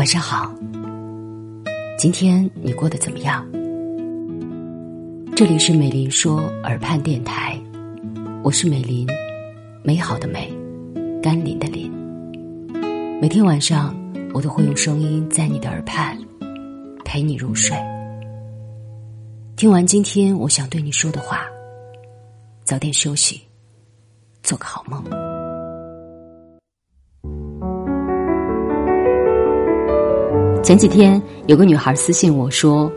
晚上好，今天你过得怎么样？这里是美林说耳畔电台，我是美林，美好的美，甘霖的霖。每天晚上，我都会用声音在你的耳畔陪你入睡。听完今天我想对你说的话，早点休息，做个好梦。前几天有个女孩私信我说：“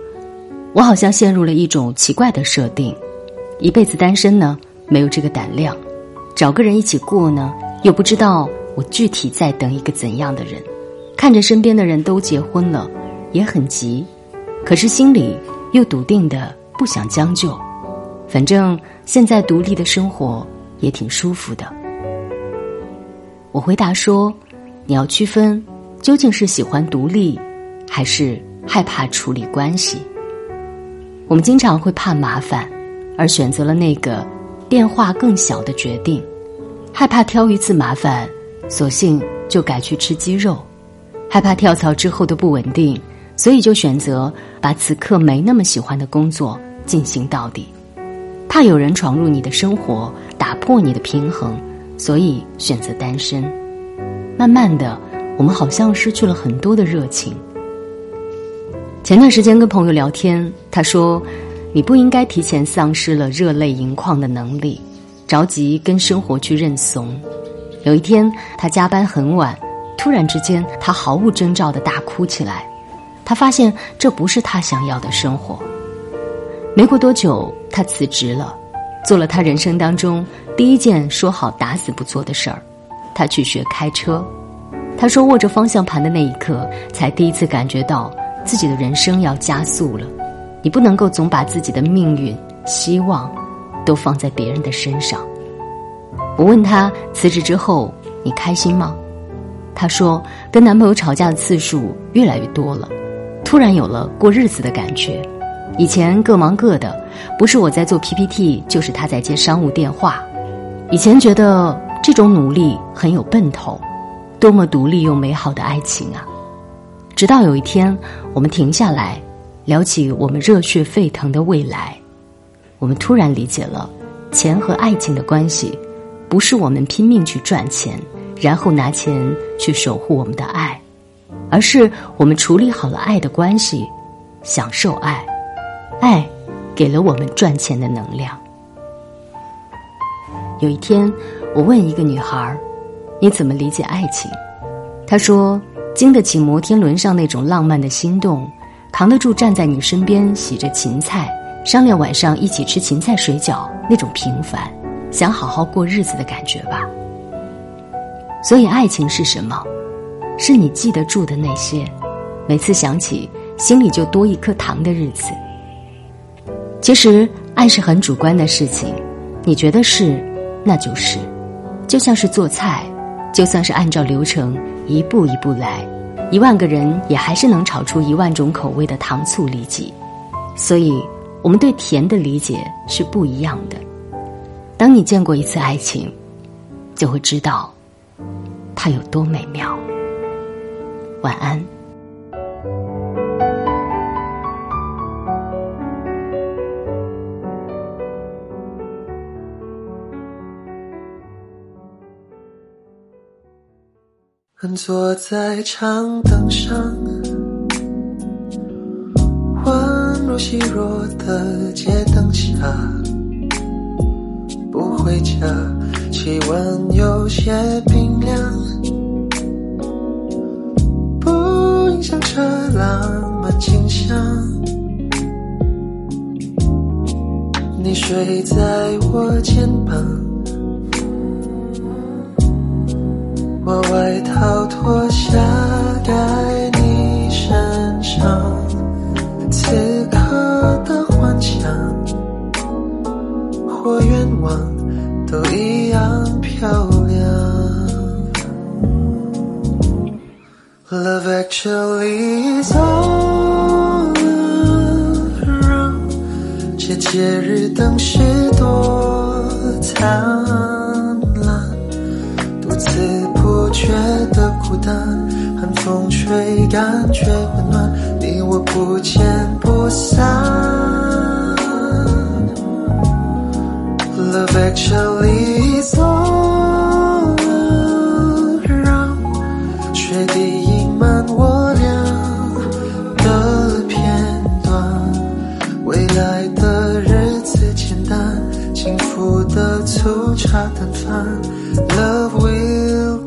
我好像陷入了一种奇怪的设定，一辈子单身呢，没有这个胆量；找个人一起过呢，又不知道我具体在等一个怎样的人。看着身边的人都结婚了，也很急，可是心里又笃定的不想将就。反正现在独立的生活也挺舒服的。”我回答说：“你要区分，究竟是喜欢独立。”还是害怕处理关系。我们经常会怕麻烦，而选择了那个变化更小的决定；害怕挑一次麻烦，索性就改去吃鸡肉；害怕跳槽之后的不稳定，所以就选择把此刻没那么喜欢的工作进行到底；怕有人闯入你的生活，打破你的平衡，所以选择单身。慢慢的，我们好像失去了很多的热情。前段时间跟朋友聊天，他说：“你不应该提前丧失了热泪盈眶的能力，着急跟生活去认怂。”有一天，他加班很晚，突然之间，他毫无征兆的大哭起来。他发现这不是他想要的生活。没过多久，他辞职了，做了他人生当中第一件说好打死不做的事儿，他去学开车。他说：“握着方向盘的那一刻，才第一次感觉到。”自己的人生要加速了，你不能够总把自己的命运、希望都放在别人的身上。我问他辞职之后你开心吗？他说跟男朋友吵架的次数越来越多了，突然有了过日子的感觉。以前各忙各的，不是我在做 PPT，就是他在接商务电话。以前觉得这种努力很有奔头，多么独立又美好的爱情啊！直到有一天，我们停下来，聊起我们热血沸腾的未来，我们突然理解了，钱和爱情的关系，不是我们拼命去赚钱，然后拿钱去守护我们的爱，而是我们处理好了爱的关系，享受爱，爱给了我们赚钱的能量。有一天，我问一个女孩你怎么理解爱情？”她说。经得起摩天轮上那种浪漫的心动，扛得住站在你身边洗着芹菜，商量晚上一起吃芹菜水饺那种平凡，想好好过日子的感觉吧。所以，爱情是什么？是你记得住的那些，每次想起心里就多一颗糖的日子。其实，爱是很主观的事情，你觉得是，那就是，就像是做菜。就算是按照流程一步一步来，一万个人也还是能炒出一万种口味的糖醋里脊。所以，我们对甜的理解是不一样的。当你见过一次爱情，就会知道它有多美妙。晚安。坐在长凳上，宛若细弱的街灯下，不回家，气温有些冰凉，不影响车浪漫景象。你睡在我肩膀。我外套脱下盖你身上，此刻的幻想或愿望都一样漂亮。Love actually is all around，这节日灯饰多灿烂，独自。觉得。孤单，寒风吹，感觉温暖，你我不见不散。Love actually is all around，雪地溢满我俩的片段，未来的日子简单，幸福的粗茶淡饭，Love will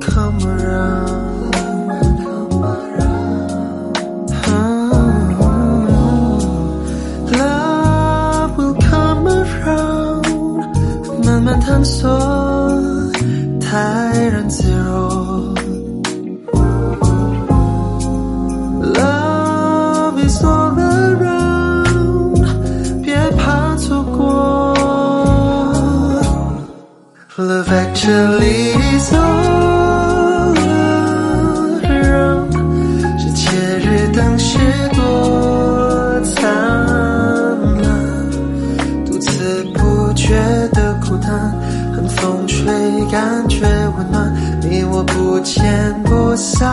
come around。Love will come around，慢慢探索，泰然自若。Love is all around，别怕错过。Love actually is 我不见不散。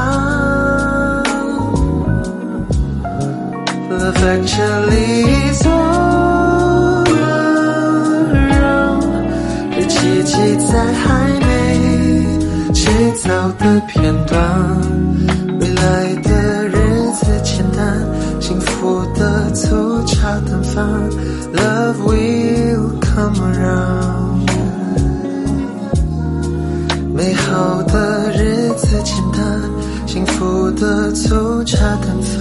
Love actually is all around，是奇迹在还没制造的片段，未来的日子简单，幸福的粗茶淡饭幸福的粗茶淡饭，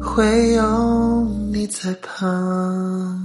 会有你在旁。